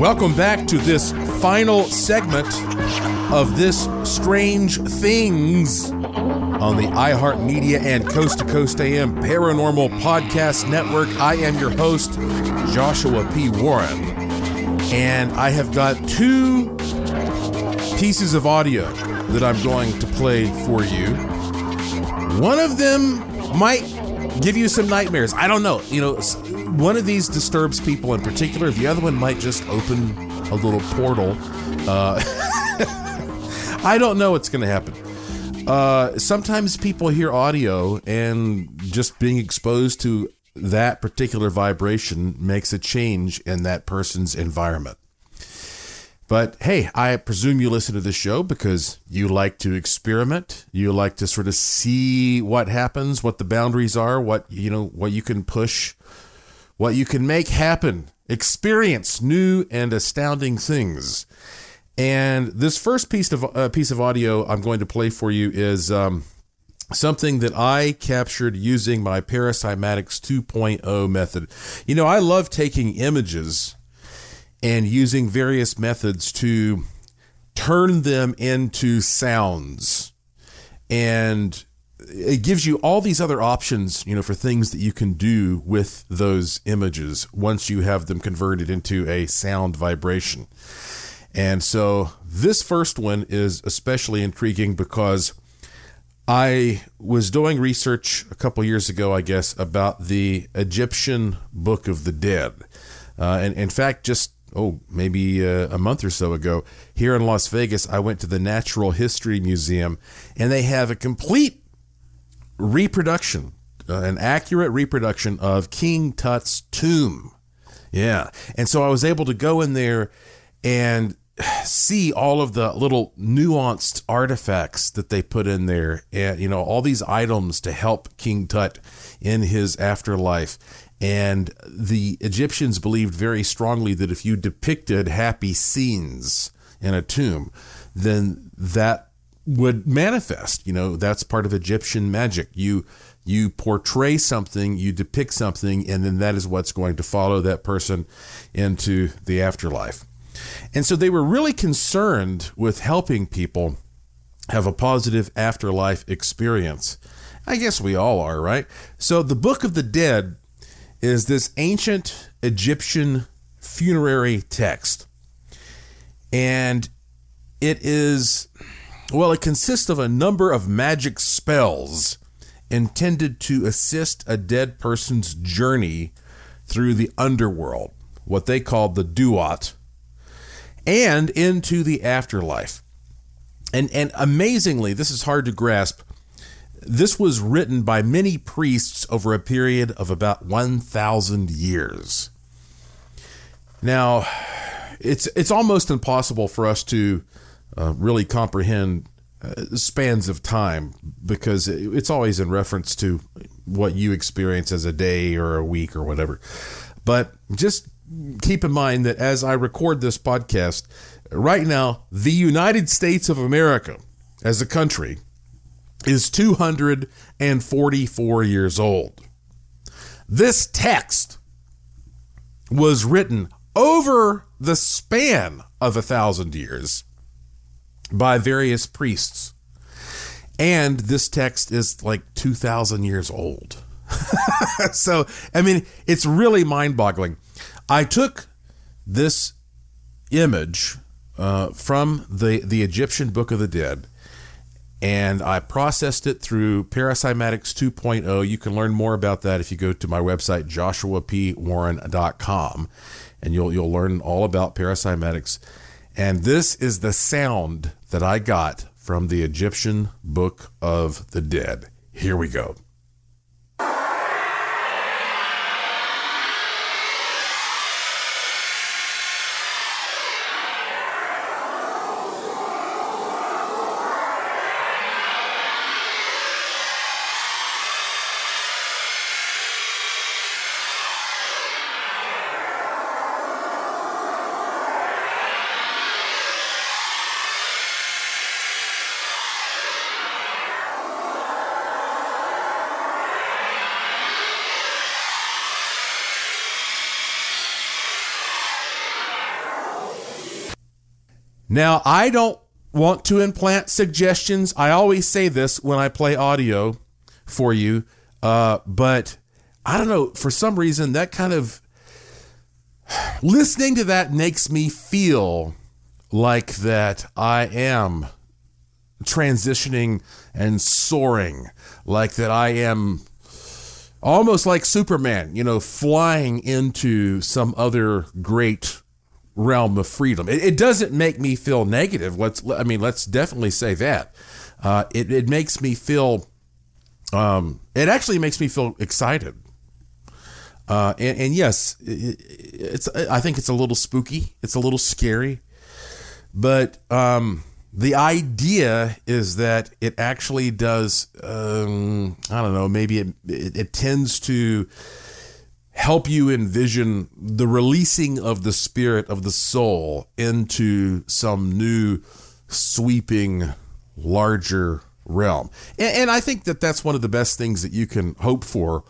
Welcome back to this final segment of this Strange Things on the iHeartMedia and Coast to Coast AM Paranormal Podcast Network. I am your host, Joshua P. Warren, and I have got two pieces of audio that I'm going to play for you. One of them might give you some nightmares. I don't know. You know, one of these disturbs people in particular. The other one might just open a little portal. Uh, I don't know what's going to happen. Uh, sometimes people hear audio and just being exposed to that particular vibration makes a change in that person's environment. But hey, I presume you listen to this show because you like to experiment. You like to sort of see what happens, what the boundaries are, what you know, what you can push, what you can make happen. Experience new and astounding things. And this first piece of uh, piece of audio I'm going to play for you is um, something that I captured using my Paracymatics 2.0 method. You know, I love taking images and using various methods to turn them into sounds. And it gives you all these other options, you know, for things that you can do with those images once you have them converted into a sound vibration. And so this first one is especially intriguing because I was doing research a couple years ago, I guess, about the Egyptian Book of the Dead. Uh, and in fact, just oh, maybe uh, a month or so ago, here in Las Vegas, I went to the Natural History Museum, and they have a complete reproduction, uh, an accurate reproduction of King Tut's tomb. Yeah. And so I was able to go in there and see all of the little nuanced artifacts that they put in there and you know all these items to help King Tut in his afterlife and the Egyptians believed very strongly that if you depicted happy scenes in a tomb then that would manifest you know that's part of Egyptian magic you you portray something you depict something and then that is what's going to follow that person into the afterlife and so they were really concerned with helping people have a positive afterlife experience. I guess we all are, right? So the Book of the Dead is this ancient Egyptian funerary text. And it is, well, it consists of a number of magic spells intended to assist a dead person's journey through the underworld, what they called the Duat, and into the afterlife. And, and amazingly, this is hard to grasp. This was written by many priests over a period of about 1,000 years. Now, it's, it's almost impossible for us to uh, really comprehend uh, spans of time because it's always in reference to what you experience as a day or a week or whatever. But just keep in mind that as I record this podcast, right now, the United States of America as a country is 244 years old. This text was written over the span of a thousand years by various priests. And this text is like 2,000 years old. so, I mean, it's really mind boggling. I took this image uh, from the, the Egyptian Book of the Dead and I processed it through Paracymatics 2.0. You can learn more about that if you go to my website, joshuapwarren.com, and you'll, you'll learn all about Paracymatics. And this is the sound that I got from the Egyptian Book of the Dead. Here we go. Now, I don't want to implant suggestions. I always say this when I play audio for you, uh, but I don't know. For some reason, that kind of listening to that makes me feel like that I am transitioning and soaring, like that I am almost like Superman, you know, flying into some other great realm of freedom. It, it, doesn't make me feel negative. Let's, I mean, let's definitely say that. Uh, it, it makes me feel, um, it actually makes me feel excited. Uh, and, and, yes, it, it's, I think it's a little spooky. It's a little scary, but, um, the idea is that it actually does, um, I don't know, maybe it, it, it tends to, help you envision the releasing of the spirit of the soul into some new, sweeping, larger realm. And, and I think that that's one of the best things that you can hope for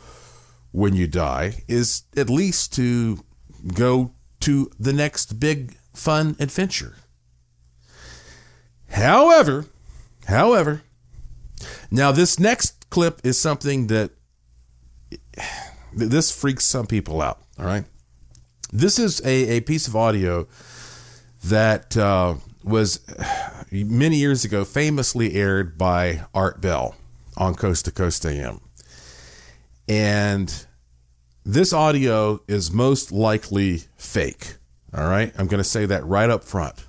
when you die is at least to go to the next big fun adventure. However, however, now this next clip is something that this freaks some people out. All right. This is a, a piece of audio that uh, was many years ago famously aired by Art Bell on Coast to Coast AM. And this audio is most likely fake. All right. I'm going to say that right up front.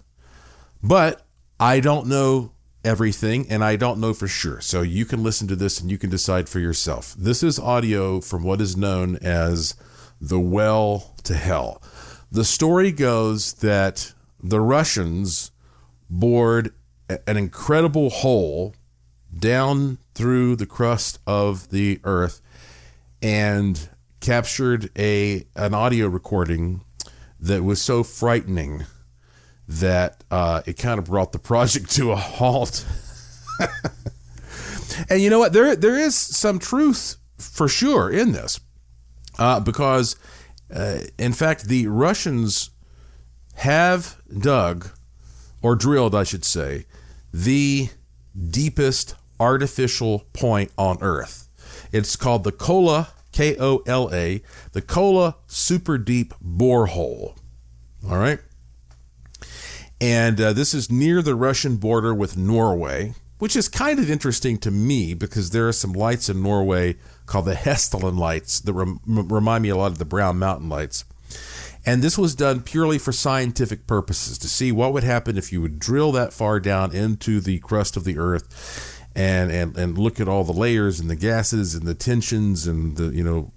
But I don't know everything and I don't know for sure. So you can listen to this and you can decide for yourself. This is audio from what is known as the well to hell. The story goes that the Russians bored an incredible hole down through the crust of the earth and captured a an audio recording that was so frightening that uh, it kind of brought the project to a halt. and you know what? There there is some truth for sure in this, uh, because uh, in fact the Russians have dug or drilled, I should say, the deepest artificial point on Earth. It's called the Kola K O L A, the Kola Super Deep Borehole. All right. And uh, this is near the Russian border with Norway, which is kind of interesting to me because there are some lights in Norway called the Hessdalen lights that rem- remind me a lot of the Brown Mountain lights. And this was done purely for scientific purposes to see what would happen if you would drill that far down into the crust of the earth and, and, and look at all the layers and the gases and the tensions and the, you know,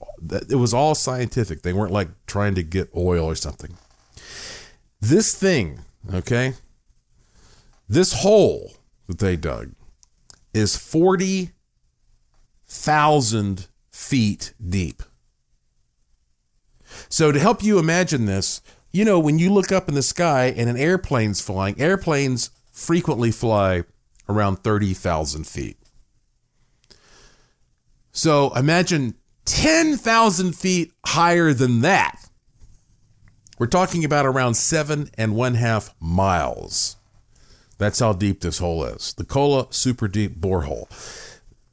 it was all scientific. They weren't like trying to get oil or something. This thing Okay? This hole that they dug is 40,000 feet deep. So, to help you imagine this, you know, when you look up in the sky and an airplane's flying, airplanes frequently fly around 30,000 feet. So, imagine 10,000 feet higher than that. We're talking about around seven and one half miles. That's how deep this hole is. The Kola Super Deep Borehole.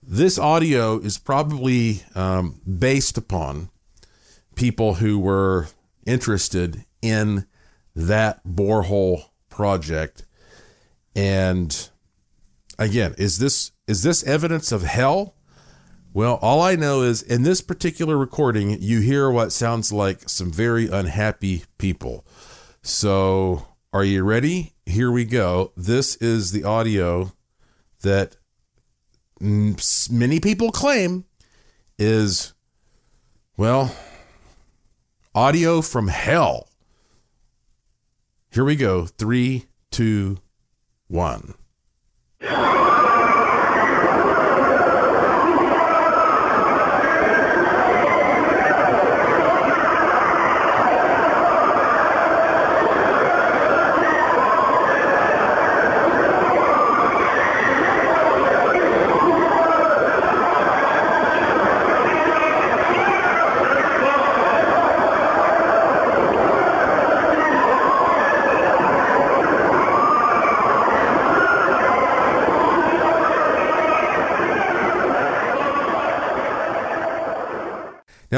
This audio is probably um, based upon people who were interested in that borehole project. And again, is this is this evidence of hell? Well, all I know is in this particular recording, you hear what sounds like some very unhappy people. So, are you ready? Here we go. This is the audio that many people claim is, well, audio from hell. Here we go. Three, two, one.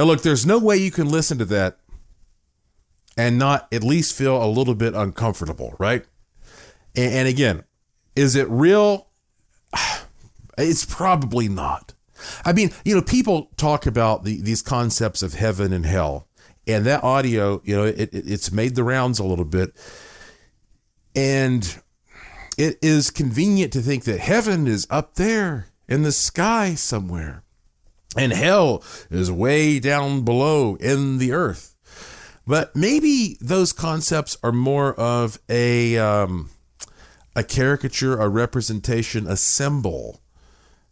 Now, look, there's no way you can listen to that and not at least feel a little bit uncomfortable, right? And, and again, is it real? It's probably not. I mean, you know, people talk about the, these concepts of heaven and hell, and that audio, you know, it, it, it's made the rounds a little bit. And it is convenient to think that heaven is up there in the sky somewhere and hell is way down below in the earth. But maybe those concepts are more of a um, a caricature, a representation, a symbol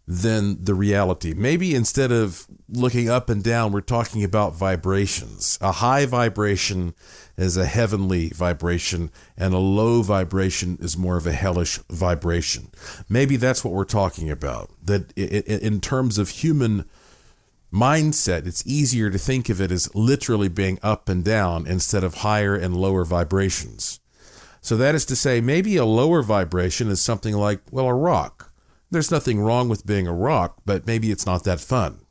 than the reality. Maybe instead of looking up and down, we're talking about vibrations. A high vibration is a heavenly vibration, and a low vibration is more of a hellish vibration. Maybe that's what we're talking about. That in terms of human mindset, it's easier to think of it as literally being up and down instead of higher and lower vibrations. So that is to say, maybe a lower vibration is something like, well, a rock. There's nothing wrong with being a rock, but maybe it's not that fun.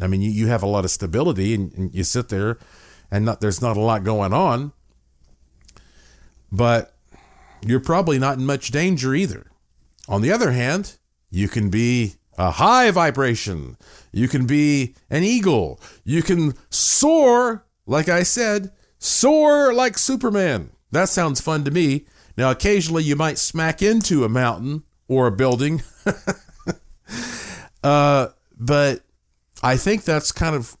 I mean, you, you have a lot of stability and, and you sit there and not, there's not a lot going on, but you're probably not in much danger either. On the other hand, you can be a high vibration. You can be an eagle. You can soar, like I said, soar like Superman. That sounds fun to me. Now, occasionally you might smack into a mountain or a building. uh, but I think that's kind of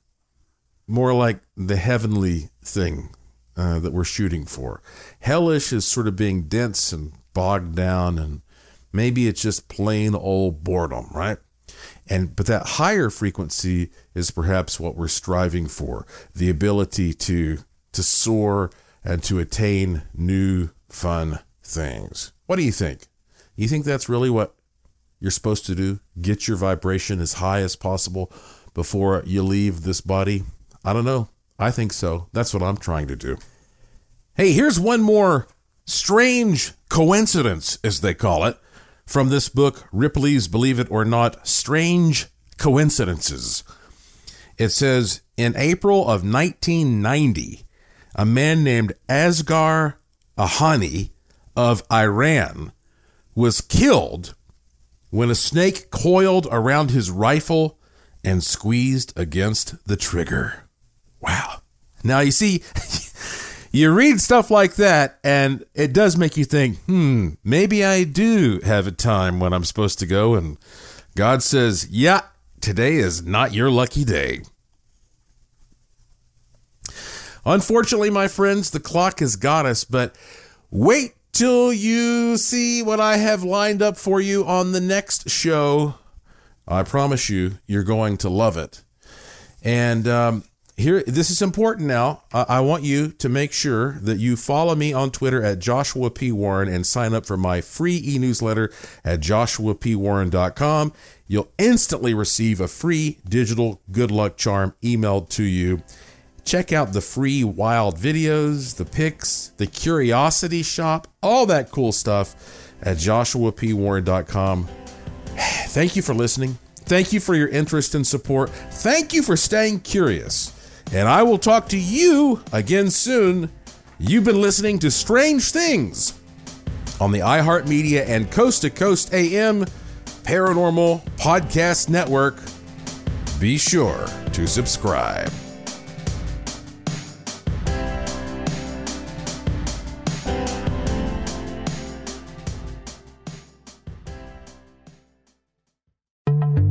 more like the heavenly thing uh, that we're shooting for. Hellish is sort of being dense and bogged down, and maybe it's just plain old boredom, right? And but that higher frequency is perhaps what we're striving for: the ability to to soar and to attain new fun things. What do you think? You think that's really what you're supposed to do? Get your vibration as high as possible before you leave this body? I don't know. I think so. That's what I'm trying to do. Hey, here's one more strange coincidence, as they call it, from this book, Ripley's Believe It or Not Strange Coincidences. It says In April of 1990, a man named Asghar Ahani of Iran was killed when a snake coiled around his rifle and squeezed against the trigger. Wow. Now, you see, you read stuff like that, and it does make you think, hmm, maybe I do have a time when I'm supposed to go. And God says, yeah, today is not your lucky day. Unfortunately, my friends, the clock has got us, but wait till you see what I have lined up for you on the next show. I promise you, you're going to love it. And um, here, this is important now. I, I want you to make sure that you follow me on Twitter at Joshua P. Warren and sign up for my free e newsletter at joshuapwarren.com. You'll instantly receive a free digital good luck charm emailed to you. Check out the free wild videos, the pics, the curiosity shop, all that cool stuff at joshuapwarren.com. Thank you for listening. Thank you for your interest and support. Thank you for staying curious. And I will talk to you again soon. You've been listening to Strange Things on the iHeartMedia and Coast to Coast AM Paranormal Podcast Network. Be sure to subscribe.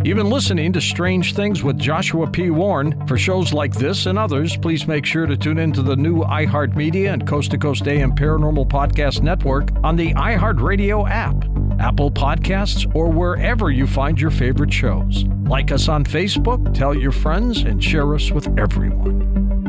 You've been listening to Strange Things with Joshua P. Warren. For shows like this and others, please make sure to tune into the new iHeartMedia and Coast to Coast AM Paranormal Podcast Network on the iHeartRadio app, Apple Podcasts, or wherever you find your favorite shows. Like us on Facebook, tell your friends, and share us with everyone.